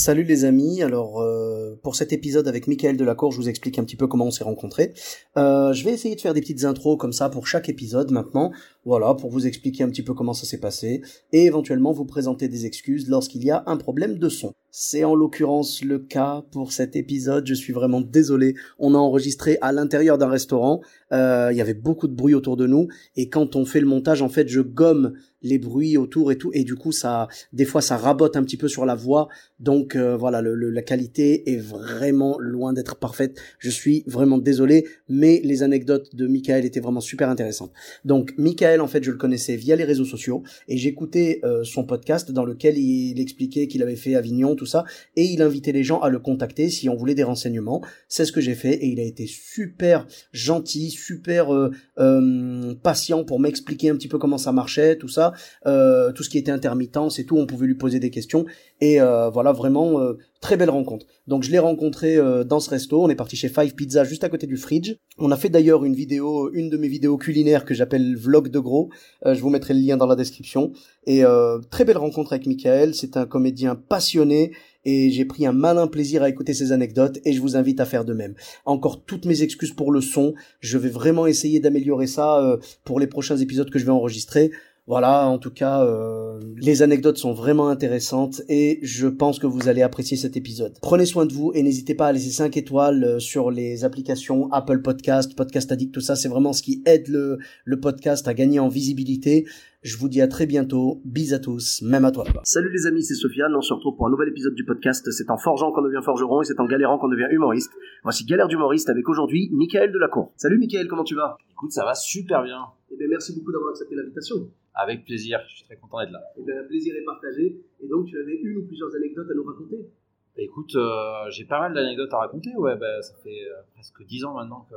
Salut les amis, alors euh, pour cet épisode avec Michael Delacour, je vous explique un petit peu comment on s'est rencontrés. Euh, je vais essayer de faire des petites intros comme ça pour chaque épisode maintenant, voilà, pour vous expliquer un petit peu comment ça s'est passé, et éventuellement vous présenter des excuses lorsqu'il y a un problème de son. C'est en l'occurrence le cas pour cet épisode, je suis vraiment désolé, on a enregistré à l'intérieur d'un restaurant, euh, il y avait beaucoup de bruit autour de nous, et quand on fait le montage, en fait, je gomme les bruits autour et tout. Et du coup ça des fois ça rabote un petit peu sur la voix. Donc euh, voilà la qualité est vraiment loin d'être parfaite. Je suis vraiment désolé. Mais les anecdotes de Michael étaient vraiment super intéressantes. Donc Michael en fait je le connaissais via les réseaux sociaux et j'écoutais euh, son podcast dans lequel il expliquait qu'il avait fait Avignon tout ça et il invitait les gens à le contacter si on voulait des renseignements c'est ce que j'ai fait et il a été super gentil super euh, euh, patient pour m'expliquer un petit peu comment ça marchait tout ça tout ce qui était intermittence et tout, on pouvait lui poser des questions. Et euh, voilà, vraiment euh, très belle rencontre. Donc je l'ai rencontré euh, dans ce resto, on est parti chez Five Pizza juste à côté du fridge. On a fait d'ailleurs une vidéo, une de mes vidéos culinaires que j'appelle Vlog de gros. Euh, je vous mettrai le lien dans la description. Et euh, très belle rencontre avec Michael, c'est un comédien passionné et j'ai pris un malin plaisir à écouter ses anecdotes et je vous invite à faire de même. Encore toutes mes excuses pour le son, je vais vraiment essayer d'améliorer ça euh, pour les prochains épisodes que je vais enregistrer. Voilà, en tout cas, euh, les anecdotes sont vraiment intéressantes et je pense que vous allez apprécier cet épisode. Prenez soin de vous et n'hésitez pas à laisser 5 étoiles euh, sur les applications Apple Podcast, Podcast Addict, tout ça, c'est vraiment ce qui aide le, le podcast à gagner en visibilité. Je vous dis à très bientôt, bis à tous, même à toi. Salut les amis, c'est Sofiane, on se retrouve pour un nouvel épisode du podcast. C'est en forgeant qu'on devient forgeron et c'est en galérant qu'on devient humoriste. Voici Galère d'humoriste avec aujourd'hui Michael Delacour. Salut Michael, comment tu vas? Écoute, ça va super bien. Eh bien merci beaucoup d'avoir accepté l'invitation. Avec plaisir, je suis très content d'être là. Eh bien, plaisir est partagé. Et donc, tu avais une ou plusieurs anecdotes à nous raconter? Écoute, euh, j'ai pas mal d'anecdotes à raconter. Ouais, bah, ça fait euh, presque 10 ans maintenant que,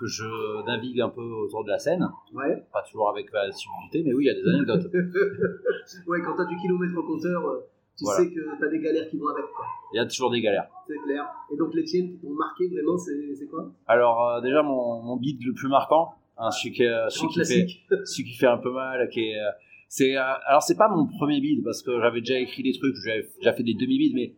que je navigue un peu autour de la scène. Ouais. Pas toujours avec la subtilité, mais oui, il y a des anecdotes. ouais, quand tu as du kilomètre au compteur, euh, tu Voilà. sais que tu as des galères qui vont avec, quoi. Il y a toujours des galères. C'est clair. Et donc, les tiennes qui t'ont marqué vraiment, c'est c'est quoi? Alors, euh, déjà, mon, mon guide le plus marquant, hein, celui, qui, celui, fait, classique. celui qui fait un peu mal, qui est. euh, c'est, euh, alors, c'est pas mon premier bide, parce que j'avais déjà écrit des trucs, j'avais déjà fait des demi-bides, mais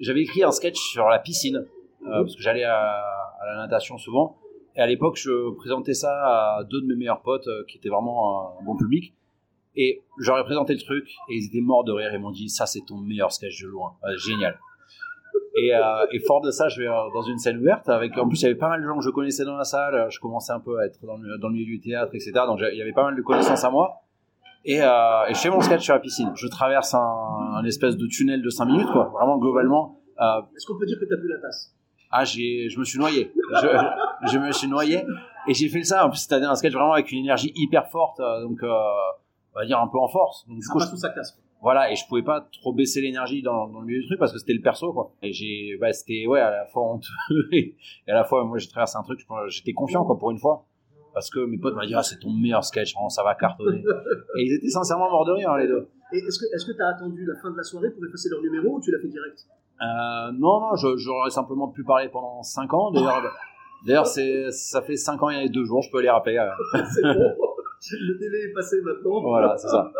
j'avais écrit un sketch sur la piscine, euh, parce que j'allais à, à la natation souvent. Et à l'époque, je présentais ça à deux de mes meilleurs potes, qui étaient vraiment un bon public. Et j'aurais présenté le truc, et ils étaient morts de rire, et m'ont dit, ça, c'est ton meilleur sketch de loin. Génial. Et, euh, et fort de ça, je vais euh, dans une scène ouverte avec. En plus, il y avait pas mal de gens que je connaissais dans la salle. euh, Je commençais un peu à être dans le, dans le milieu du théâtre, etc. Donc il y avait pas mal de connaissances à moi. Et, euh, et je fais mon sketch sur la piscine. Je traverse un, un espèce de tunnel de 5 minutes, quoi. Vraiment globalement. Est-ce qu'on peut dire que tu as bu la tasse? Ah, j'ai, je me suis noyé. Je, je me suis noyé et j'ai fait ça. En plus, c'était un sketch vraiment avec une énergie hyper forte, donc on va dire un peu en force. Donc du Ça coup, passe je- ou ça casse, quoi. Voilà, et je pouvais pas trop baisser l'énergie dans, dans le milieu du truc parce que c'était le perso, quoi. Et j'ai, ouais, c'était, ouais, à la fois honteux et à la fois, moi, j'ai traversé un truc, j'étais confiant, quoi, pour une fois. Parce que mes potes m'ont dit, ah, c'est ton meilleur sketch, vraiment, ça va cartonner. et ils étaient sincèrement morts de rire, hein, les deux. Et est-ce que est-ce que tu as attendu la fin de la soirée pour effacer leur numéro ou tu l'as fait direct? Euh, non, non, j'aurais simplement pu parler pendant 5 ans. D'ailleurs, d'ailleurs, c'est, ça fait 5 ans et 2 jours, je peux les rappeler. euh. C'est bon. Le délai est passé maintenant. Voilà, c'est ça.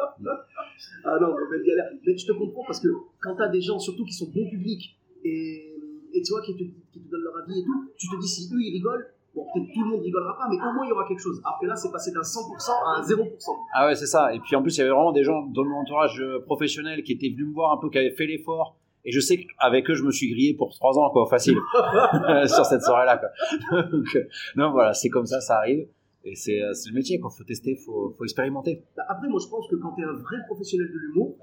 Ah non, mais belle galère. Mais je te comprends parce que quand t'as des gens, surtout qui sont bon public, et, et tu vois, qui te, qui te donnent leur avis et tout, tu te dis si eux ils rigolent, bon, peut-être tout le monde rigolera pas, mais au moins il y aura quelque chose. Alors que là, c'est passé d'un 100% à un 0%. Ah ouais, c'est ça. Et puis en plus, il y avait vraiment des gens dans mon entourage euh, professionnel qui étaient venus me voir un peu, qui avaient fait l'effort. Et je sais qu'avec eux, je me suis grillé pour 3 ans, quoi, facile, sur cette soirée-là, quoi. Donc, euh, non, voilà, c'est comme ça, ça arrive. Et c'est euh, c'est le métier, quoi. Faut tester, faut, faut expérimenter. Bah, Après, moi je pense que quand t'es un vrai professionnel de l'humour,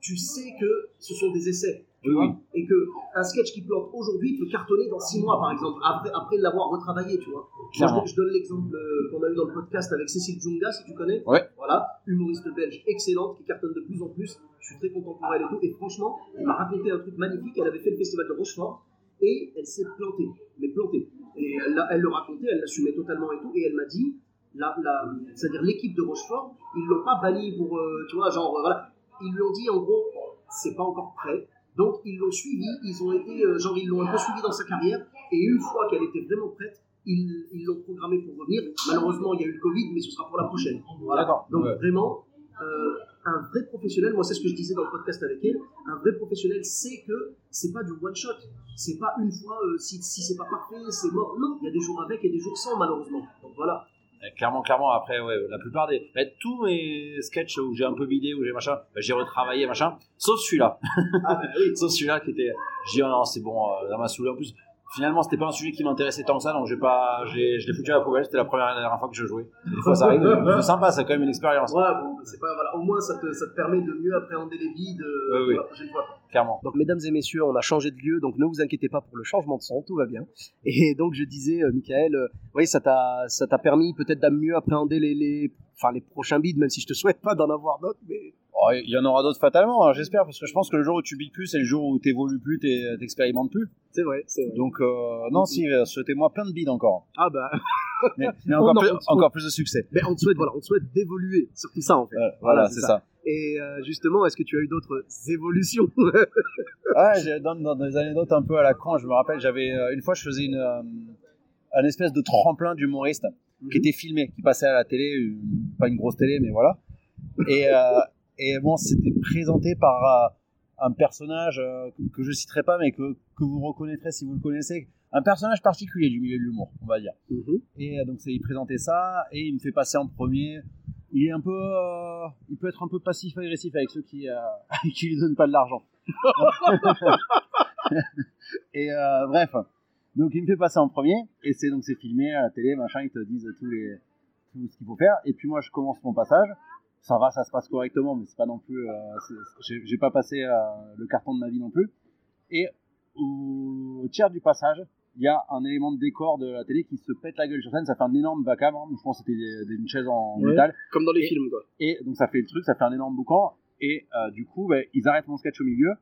tu sais que ce sont des essais. tu Oui, vois, oui. et que un sketch qui plante aujourd'hui peut cartonner dans six mois, par exemple, après, après l'avoir retravaillé, tu vois. Moi, Clairement. je, je donne l'exemple euh, qu'on a eu dans le podcast avec Cécile Djunga, si tu connais. Ouais. Voilà, humoriste belge excellente qui cartonne de plus en plus. Je suis très content pour elle et tout. Et franchement, elle m'a raconté un truc magnifique. Elle avait fait le festival de Rochefort et elle s'est plantée, mais plantée. Et elle, le racontait, elle l'assumait totalement et tout. Et elle m'a dit, la, la, c'est-à-dire l'équipe de Rochefort, ils l'ont pas banni pour, euh, tu vois, genre, euh, voilà. Ils lui ont dit, en gros, c'est pas encore prêt. Donc ils l'ont suivi, ils ont été, euh, genre, ils l'ont un peu suivi dans sa carrière. Et une fois qu'elle était vraiment prête, ils ils l'ont programmée pour revenir. Malheureusement, il y a eu le Covid, mais ce sera pour la prochaine. Voilà. D'accord. Donc Ouais. vraiment, euh, un vrai professionnel, moi c'est ce que je disais dans le podcast avec elle, un vrai professionnel sait que c'est pas du one shot, c'est pas une fois, euh, si, si c'est pas parfait, c'est mort. Non, il y a des jours avec et des jours sans malheureusement. Donc voilà. Euh, Clairement, clairement, après, ouais, la plupart des. bah, tous mes sketchs où j'ai un peu bidé, où j'ai machin, bah, j'ai retravaillé, machin, sauf celui-là. Ah bah oui. sauf celui-là qui était. J'ai dit, oh non, c'est bon, euh, ça m'a saoulé. En plus, finalement, c'était pas un sujet qui m'intéressait tant que ça, donc j'ai pas, j'ai, je l'ai foutu à la poubelle, c'était la première et la dernière fois que je jouais. Des fois, ça arrive, c'est sympa, c'est quand même une expérience, Ouais, bon, c'est pas, voilà. Au moins ça te, ça te permet de mieux appréhender les vides euh, Oui, oui. fois. clairement. Donc, mesdames et messieurs, on a changé de lieu, donc ne vous inquiétez pas pour le changement de son, tout va bien. Et donc, je disais, euh, Michael, euh, oui, ça t'a, ça t'a permis peut-être de mieux appréhender les, les, enfin, les prochains bides, même si je te souhaite pas d'en avoir d'autres, mais Il y en aura d'autres fatalement, hein, j'espère, parce que je pense que le jour où tu bides plus, c'est le jour où t'évolues plus, t'es- t'expérimentes plus. c'est vrai, c'est vrai. Donc, euh, non, si, euh, souhaitez-moi plein de bides encore. Ah bah, Mais, mais Oh encore, non, plus, encore plus de succès. mais on te souhaite, voilà, on te souhaite d'évoluer, surtout ça en fait. Euh, voilà, c'est ça. Et euh, justement, est-ce que tu as eu d'autres évolutions dans, dans des anecdotes un peu à la con, je me rappelle, j'avais euh, une fois, je faisais une, euh, un espèce de tremplin d'humoriste qui était filmé, qui passait à la télé, une- pas une grosse télé, mais voilà. Et, euh, et bon, c'était présenté par euh, un personnage euh, que, je citerai pas, mais que, que vous reconnaîtrez si vous le connaissez, un personnage particulier du milieu de l'humour, on va dire. Mhm. Et euh, donc, il présentait ça et il me fait passer en premier. Il est un peu, euh, il peut être un peu passif-agressif avec ceux qui, euh, qui lui donnent pas de l'argent. et euh, bref, donc il me fait passer en premier et c'est donc c'est filmé à la télé, machin, ils te disent tous les, tout ce qu'il faut faire. Et puis moi, je commence mon passage. Ça va, ça se passe correctement, mais c'est pas non plus, euh, j'ai, pas passé euh, le carton de ma vie non plus. Et au tiers du passage, il y a un élément de décor de la télé qui se pète la gueule sur scène. Ça fait un énorme à hein. Je pense que c'était une chaise en Ouais. métal. Comme dans les Et- films, quoi. Et donc ça fait le truc, ça fait un énorme boucan. Et euh, du coup, ben, ils arrêtent mon sketch au milieu.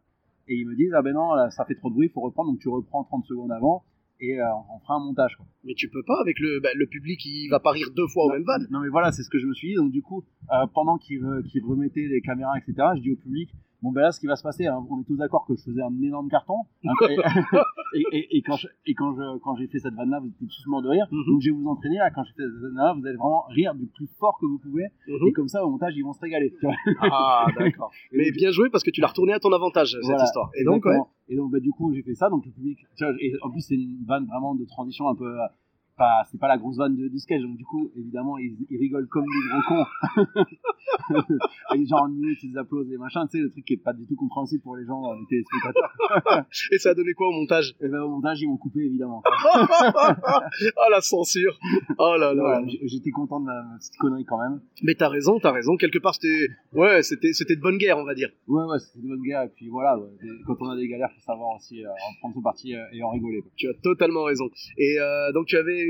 Et ils me disent, ah ben non, là, ça fait trop de bruit, il faut reprendre. Donc tu reprends 30 secondes avant. Et euh, on fera un montage. Quoi. Mais tu peux pas avec le, bah, le public, il va pas rire deux fois au même van. Non mais voilà, c'est ce que je me suis dit. Donc du coup, euh, pendant qu'ils re- qu'ils remettaient les caméras, etc., je dis au public, bon ben là, ce qui va se passer, hein, on est tous d'accord que je faisais un énorme carton. hein, et, et, et- et quand je- et quand je- quand j'ai fait cette vanne-là, vous étiez tous morts de rire. Mhm. Donc je vais vous entraîner là. Quand je fais cette vanne-là, vous allez vraiment rire du plus fort que vous pouvez. Mhm. Et comme ça, au montage, ils vont se régaler. Ah, d'accord. Mais bien joué parce que tu l'as retourné à ton avantage, cette Voilà, histoire. Et donc, ouais. Et donc, bah, du coup, j'ai fait ça. Donc, le public, tu vois, et en plus, c'est une vanne vraiment de transition un peu. Pas, c'est pas la grosse vanne de- du sketch. Donc, du coup, évidemment, ils, ils rigolent comme des gros cons. et genre, en minute, ils applaudissent et machin. Tu sais, le truc qui est pas du tout compréhensible pour les gens, euh, les téléspectateurs. Et ça a donné quoi au montage? Et ben, au montage, ils m'ont coupé, évidemment. Ah, la censure Oh là là Voilà, J'étais content de ma petite connerie quand même. Mais t'as raison, t'as raison. Quelque part, c'était... Ouais, c'était, c'était de bonne guerre, on va dire. Ouais, ouais, c'était une bonne guerre. Et puis voilà, ouais, quand on a des galères, faut savoir aussi euh, en prendre son parti euh, et en rigoler. Tu as totalement raison. Et euh, donc, tu avais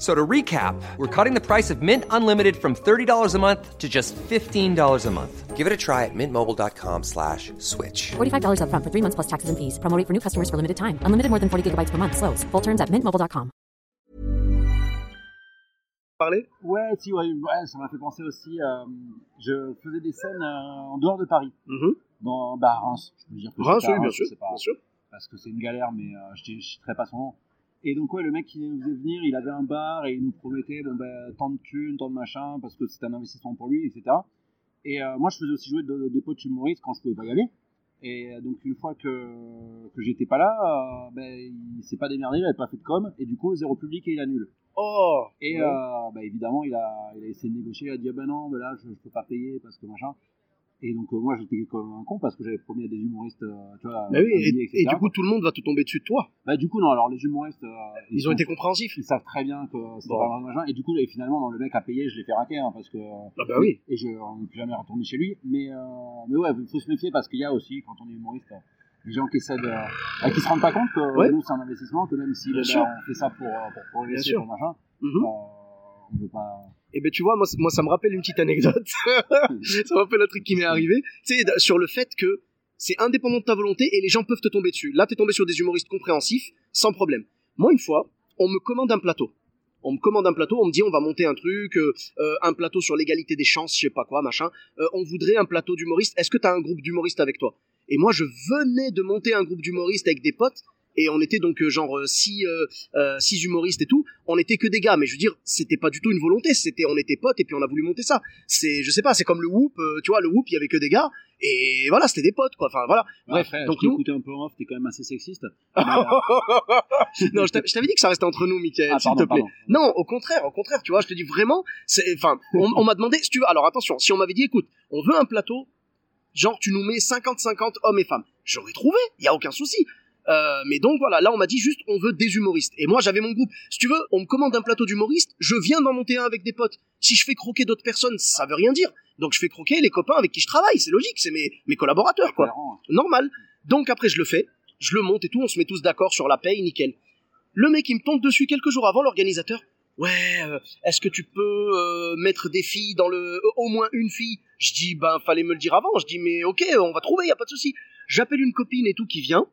F- So to recap, we're cutting the price of Mint Unlimited from $30 a month to just $15 a month. Give it a try at mintmobile.com slash switch. $45 upfront for three months plus taxes and fees. Promo rate for new customers for limited time. Unlimited more than 40 gigabytes per month. Slows. Full terms at mintmobile.com. Parlé Ouais, si, ouais, ouais, ça m'a fait penser aussi. euh, je faisais des scènes euh, en dehors de Paris. Mm-hmm. dans bah, Reims. Je peux dire que Reims, oui, bien Reims, sûr. pas- Bien sûr. Parce que c'est une galère, mais euh, je ne citerai pas son nom. Et donc, ouais, le mec qui nous faisait venir, il avait un bar et il nous promettait bon, ben, tant de thunes, tant de machin, parce que c'était un investissement pour lui, etc. Et euh, moi, je faisais aussi jouer de- des potes humoristes quand je pouvais pas y aller. Et donc une fois que, que j'étais pas là, euh, ben, il s'est pas démerdé, il avait pas fait de com, et du coup zéro public et il annule. Oh Et euh, bah, évidemment, il a, il a essayé de négocier, il a dit ah ben non, mais là je, je peux pas payer parce que machin. Et donc euh, moi j'étais comme un con parce que j'avais promis à des humoristes, euh, tu vois, Bah oui, amis, et, etc., et du coup, tout le monde va te tomber dessus de toi. bah du coup non, alors les humoristes, euh, Ils ont sont- été compréhensifs. ils savent très bien que c'est Bon. pas machin. Et du coup, et finalement, non, le mec a payé, je l'ai fait raquer hein, parce que. Ah bah oui. Et je on n'est plus jamais retourné chez lui. Mais, euh, mais ouais, il faut se méfier parce qu'il y a aussi, quand on est humoriste, des gens qui essaient de. euh, qui se rendent pas compte que Ouais. nous, c'est un investissement, que même si ben, sûr. on fait ça pour, pour progresser, pour machin, euh, on veut pas. Et ben tu vois, moi, ça me rappelle une petite anecdote. ça me rappelle un truc qui m'est arrivé. Tu sais, sur le fait que c'est indépendant de ta volonté et les gens peuvent te tomber dessus. Là, t'es tombé sur des humoristes compréhensifs, sans problème. Moi, une fois, on me commande un plateau. On me commande un plateau, on me dit on va monter un truc, euh, euh, un plateau sur l'égalité des chances, je sais pas quoi, machin. Euh, on voudrait un plateau d'humoristes. Est-ce que t'as un groupe d'humoristes avec toi? Et moi, je venais de monter un groupe d'humoristes avec des potes. Et on était donc euh, genre euh, six, euh, six humoristes et tout. On était que des gars, mais je veux dire, c'était pas du tout une volonté. C'était, on était potes et puis on a voulu monter ça. C'est, je sais pas, c'est comme le Whoop. tu vois, le Whoop, il y avait que des gars. Et voilà, c'était des potes, quoi. Enfin voilà. Bref, Après, donc je nous. un peu en off, t'es quand même assez sexiste. Mais, non, je t'avais dit que ça restait entre nous, Michael, ah, s'il te plaît. pardon. Non, au contraire, au contraire, tu vois, je te dis vraiment, c'est, enfin, on, on m'a demandé, si tu veux, alors attention, si on m'avait dit, écoute, on veut un plateau, genre tu nous mets 50-50 hommes et femmes, j'aurais trouvé, il y a aucun souci. Euh, mais donc voilà, là on m'a dit juste on veut des humoristes. Et moi j'avais mon groupe. Si tu veux, on me commande un plateau d'humoristes, je viens d'en monter un avec des potes. Si je fais croquer d'autres personnes, ça veut rien dire. Donc je fais croquer les copains avec qui je travaille, c'est logique, c'est mes, mes collaborateurs quoi hein. normal. Donc après je le fais, je le monte et tout, on se met tous d'accord sur la paye, nickel. Le mec il me tombe dessus quelques jours avant, l'organisateur. Ouais, euh, est-ce que tu peux euh, mettre des filles dans le, euh, au moins une fille? Je dis ben fallait me le dire avant. Je dis mais ok, on va trouver, y a pas de souci. J'appelle une copine et tout qui vient.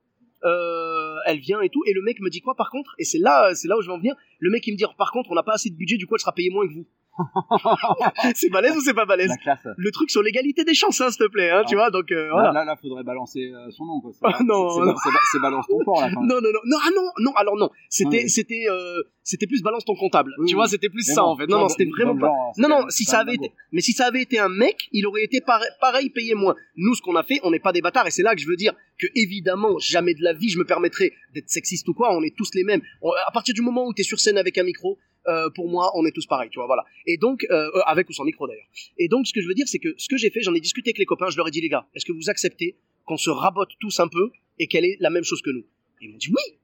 Euh, elle vient et tout, et le mec me dit quoi par contre? Et c'est là, c'est là où je vais en venir. Le mec il me dit par contre on n'a pas assez de budget, du coup elle sera payée moins que vous. c'est balèze ou c'est pas balèze La classe. Le truc sur l'égalité des chances, hein, s'il te plaît, hein, tu Non. vois. Donc euh, voilà. Là, là, là, faudrait balancer euh, son nom, quoi. Ah, non, c'est- non. c'est- balance ton port, là, quand même. Non, non, non, non, ah non, non, alors non, c'était, c'était, euh, c'était plus balance ton comptable. Oui, tu oui. vois, c'était plus Mais ça bon, en fait. Non, non, c'était vraiment pas. genre, Non, non, si ça avait été, mais si ça avait été un mec, il aurait été pareil, pareil payé moins. Nous, ce qu'on a fait, on n'est pas des bâtards, et c'est là que je veux dire que évidemment, jamais de la vie, je me permettrais d'être sexiste ou quoi. On est tous les mêmes. On- à partir du moment où t'es sur scène avec un micro, euh, pour moi, on est tous pareils, tu vois, voilà. Et donc, euh, euh, avec ou sans micro d'ailleurs. Et donc, ce que je veux dire, c'est que ce que j'ai fait, j'en ai discuté avec les copains, je leur ai dit, les gars, est-ce que vous acceptez qu'on se rabote tous un peu et qu'elle ait la même chose que nous? Ils m'ont dit oui,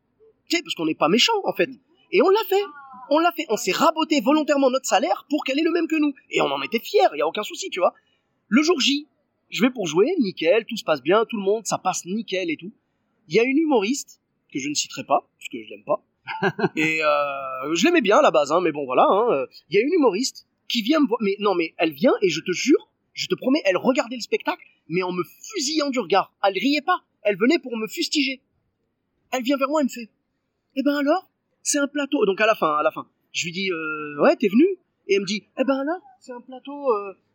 tu sais, parce qu'on n'est pas méchants en fait. Et on l'a fait. On l'a fait. On s'est raboté volontairement notre salaire pour qu'elle ait le même que nous. Et on en était fiers, il y a aucun souci, tu vois. Le jour J, je vais pour jouer, nickel, tout se passe bien, tout le monde, ça passe nickel et tout. Il y a une humoriste que je ne citerai pas, parce que je l'aime pas. et euh, je l'aimais bien à la base, hein, mais bon voilà. hein, euh, Il y a une humoriste qui vient me voir. Mais non, mais elle vient et je te jure, je te promets, elle regardait le spectacle, mais en me fusillant du regard. Elle riait pas. Elle venait pour me fustiger. Elle vient vers moi et me fait Eh ben alors, c'est un plateau. Donc à la fin, à la fin, je lui dis euh, Ouais, t'es venu? Et elle me dit Eh ben là, c'est un plateau,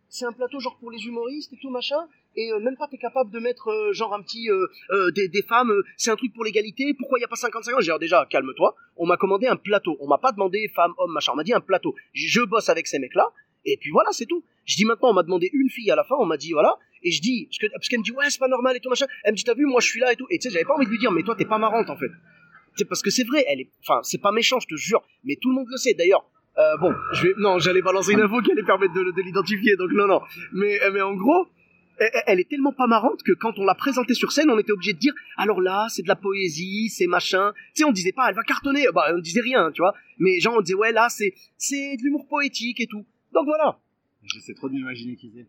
c'est un plateau genre pour les humoristes et tout machin. Et euh, même pas t'es capable de mettre euh, genre un petit euh, des, des femmes. c'est un truc pour l'égalité. Pourquoi il y a pas 55 ans? J'ai déjà calme-toi. On m'a commandé un plateau. On m'a pas demandé femme, homme, machin. On m'a dit un plateau. Je bosse avec ces mecs-là. Et puis voilà, c'est tout. Je dis maintenant, on m'a demandé une fille à la fin. On m'a dit voilà. Et je dis parce parce qu'elle me dit ouais c'est pas normal et tout machin. Elle me dit t'as vu moi je suis là et tout. Et tu sais j'avais pas envie de lui dire mais toi t'es pas marrante en fait. C'est parce que c'est vrai, elle est, enfin, c'est pas méchant, je te jure, mais tout le monde le sait. D'ailleurs, euh, bon, je vais, non, j'allais balancer une info qui allait permettre de, de l'identifier, donc non, non. Mais, mais en gros, elle, elle est tellement pas marrante que quand on l'a présentée sur scène, on était obligé de dire, alors là, c'est de la poésie, c'est machin. Tu sais, on disait pas, elle va cartonner, bah, on disait rien, tu vois. Mais genre, on disait, ouais, là, c'est, c'est de l'humour poétique et tout. Donc voilà. J'essaie trop d'imaginer qui c'est.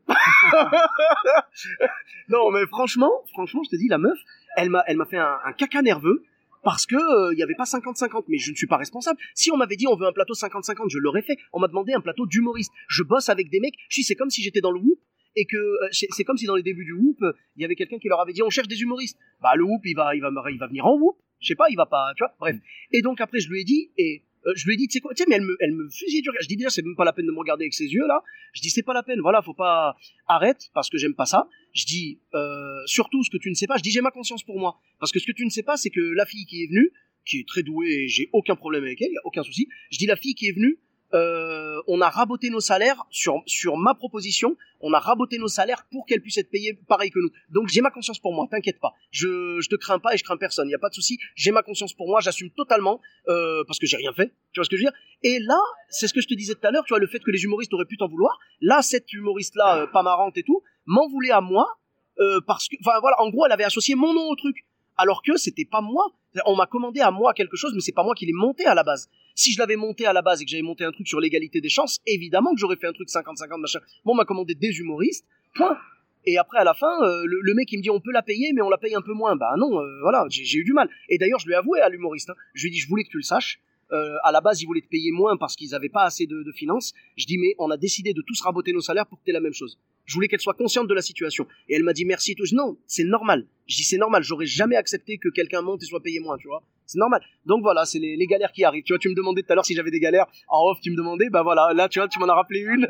Non, mais franchement, franchement, je te dis, la meuf, elle m'a, elle m'a fait un, un caca nerveux parce que euh, il y avait pas 50-50, mais je ne suis pas responsable. Si on m'avait dit on veut un plateau 50-50, je l'aurais fait. On m'a demandé un plateau d'humoriste. Je bosse avec des mecs. Suis, c'est comme si j'étais dans le Whoop et que euh, c'est comme si dans les débuts du Whoop, euh, il y avait quelqu'un qui leur avait dit on cherche des humoristes. Bah le Whoop, il va, il va, il va venir en Whoop. Je sais pas, il va pas, tu vois. Bref. Et donc après, je lui ai dit et euh, je lui ai dit, tu sais quoi, tu sais, mais elle me, elle me fusille du. Je dis déjà, c'est même pas la peine de me regarder avec ses yeux là. Je dis, c'est pas la peine. Voilà, faut pas arrête parce que j'aime pas ça. Je dis euh, surtout ce que tu ne sais pas. Je dis j'ai ma conscience pour moi parce que ce que tu ne sais pas, c'est que la fille qui est venue, qui est très douée j'ai aucun problème avec elle, y a aucun souci. Je dis la fille qui est venue, euh, on a raboté nos salaires sur sur ma proposition. On a raboté nos salaires pour qu'elle puisse être payée pareil que nous. Donc j'ai ma conscience pour moi, t'inquiète pas. Je je te crains pas et je crains personne. Il y a pas de souci. J'ai ma conscience pour moi, j'assume totalement euh, parce que j'ai rien fait. Tu vois ce que je veux dire? Et là, c'est ce que je te disais tout à l'heure. Tu vois le fait que les humoristes auraient pu t'en vouloir. Là, cette humoriste là, euh, pas marrante et tout, m'en voulait à moi euh, parce que, enfin voilà, en gros, elle avait associé mon nom au truc alors que c'était pas moi. On m'a commandé à moi quelque chose, mais c'est pas moi qui l'ai monté à la base. Si je l'avais monté à la base et que j'avais monté un truc sur l'égalité des chances, évidemment que j'aurais fait un truc 50-50 machin. Bon, on m'a commandé des humoristes, point. Et après, à la fin, euh, le, mec, il me dit, on peut la payer, mais on la paye un peu moins. Bah non, euh, voilà, j'ai eu du mal. Et d'ailleurs, je lui ai avoué à l'humoriste. Hein. je lui ai dit, je voulais que tu le saches. Euh, à la base, ils voulaient te payer moins parce qu'ils n'avaient pas assez de, finances. Je dis, mais on a décidé de tous raboter nos salaires pour que tu la même chose. Je voulais qu'elle soit consciente de la situation. Et elle m'a dit merci tout. non, c'est normal. Je dis, c'est normal. J'aurais jamais accepté que quelqu'un monte et soit payé moins, tu vois. C'est normal. Donc voilà, c'est les, les, galères qui arrivent. Tu vois, tu me demandais tout à l'heure si j'avais des galères. En off, tu me demandais, bah voilà, là, tu vois, tu m'en as rappelé une.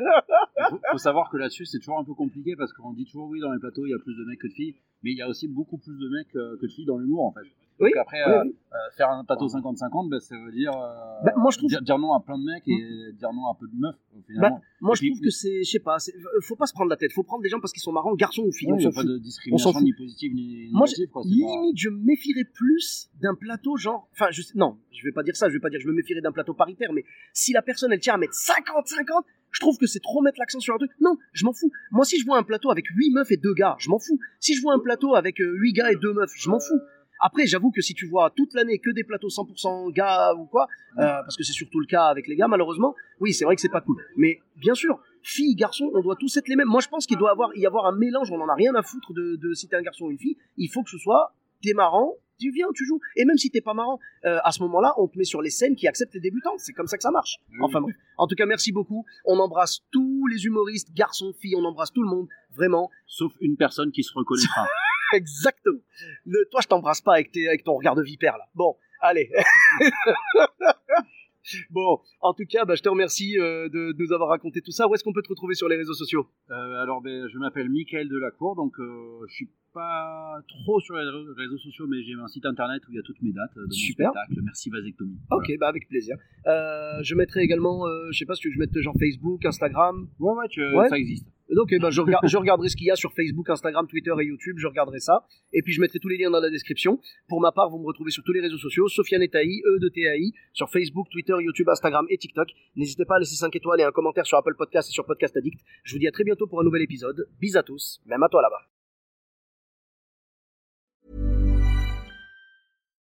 faut, faut savoir que là-dessus, c'est toujours un peu compliqué parce qu'on dit toujours oui, dans les plateaux, il y a plus de mecs que de filles. Mais il y a aussi beaucoup plus de mecs euh, que de filles dans l'humour, en fait. Donc après, euh, euh, faire un plateau 50-50, ben, ça veut dire, euh, bah, moi, je trouve... dire, non à plein de mecs et hmm. dire non à peu de meufs, finalement. Bah, moi, je trouve que c'est, je sais pas, faut pas se prendre la tête. Faut prendre des gens parce qu'ils sont marrants, garçons ou filles. il n'y a pas de discrimination ni positive ni Moi, limite, je me méfierais plus d'un plateau genre, enfin, je non, je vais pas dire ça, je vais pas dire que je me méfierais d'un plateau paritaire, mais si la personne, elle tient à mettre 50-50, je trouve que c'est trop mettre l'accent sur un truc. Non, je m'en fous. Moi, si je vois un plateau avec 8 meufs et 2 gars, je m'en fous. Si je vois un plateau avec 8 gars et 2 meufs, je m'en fous. Après, j'avoue que si tu vois toute l'année que des plateaux 100% gars ou quoi, euh, parce que c'est surtout le cas avec les gars malheureusement, oui, c'est vrai que c'est pas cool. Mais bien sûr, filles, garçons, on doit tous être les mêmes. Moi, je pense qu'il doit avoir, y avoir un mélange. On en a rien à foutre de, de si t'es un garçon ou une fille. Il faut que ce soit t'es marrant, tu viens, tu joues. Et même si t'es pas marrant, euh, à ce moment-là, on te met sur les scènes qui acceptent les débutants. C'est comme ça que ça marche. Enfin bref. En tout cas, merci beaucoup. On embrasse tous les humoristes, garçons, filles, on embrasse tout le monde, vraiment. Sauf une personne qui se reconnaîtra. Exactement. Le, toi, je t'embrasse pas avec, tes, avec ton regard de vipère là. Bon, allez. Bon, en tout cas, bah, je te remercie euh, de, nous avoir raconté tout ça. Où est-ce qu'on peut te retrouver sur les réseaux sociaux? Euh, Alors, ben, je m'appelle Michael Delacour, donc euh, je suis pas trop sur les réseaux sociaux, mais j'ai un site internet où il y a toutes mes dates de mon Super. spectacle. Merci Vasectomie. Ok, bah avec plaisir. je mettrai également, je sais pas si tu veux que je mette genre Facebook, Instagram? Ouais, ouais, ça existe. Donc, eh ben, je, je, regarderai ce qu'il y a sur Facebook, Instagram, Twitter et YouTube. Je regarderai ça. Et puis, je mettrai tous les liens dans la description. Pour ma part, vous me retrouvez sur tous les réseaux sociaux. Sofiane Taï, E de TAI, sur Facebook, Twitter, YouTube, Instagram et TikTok. N'hésitez pas à laisser 5 étoiles et un commentaire sur Apple Podcast et sur Podcast Addict. Je vous dis à très bientôt pour un nouvel épisode. Bis à tous. Même à toi là-bas.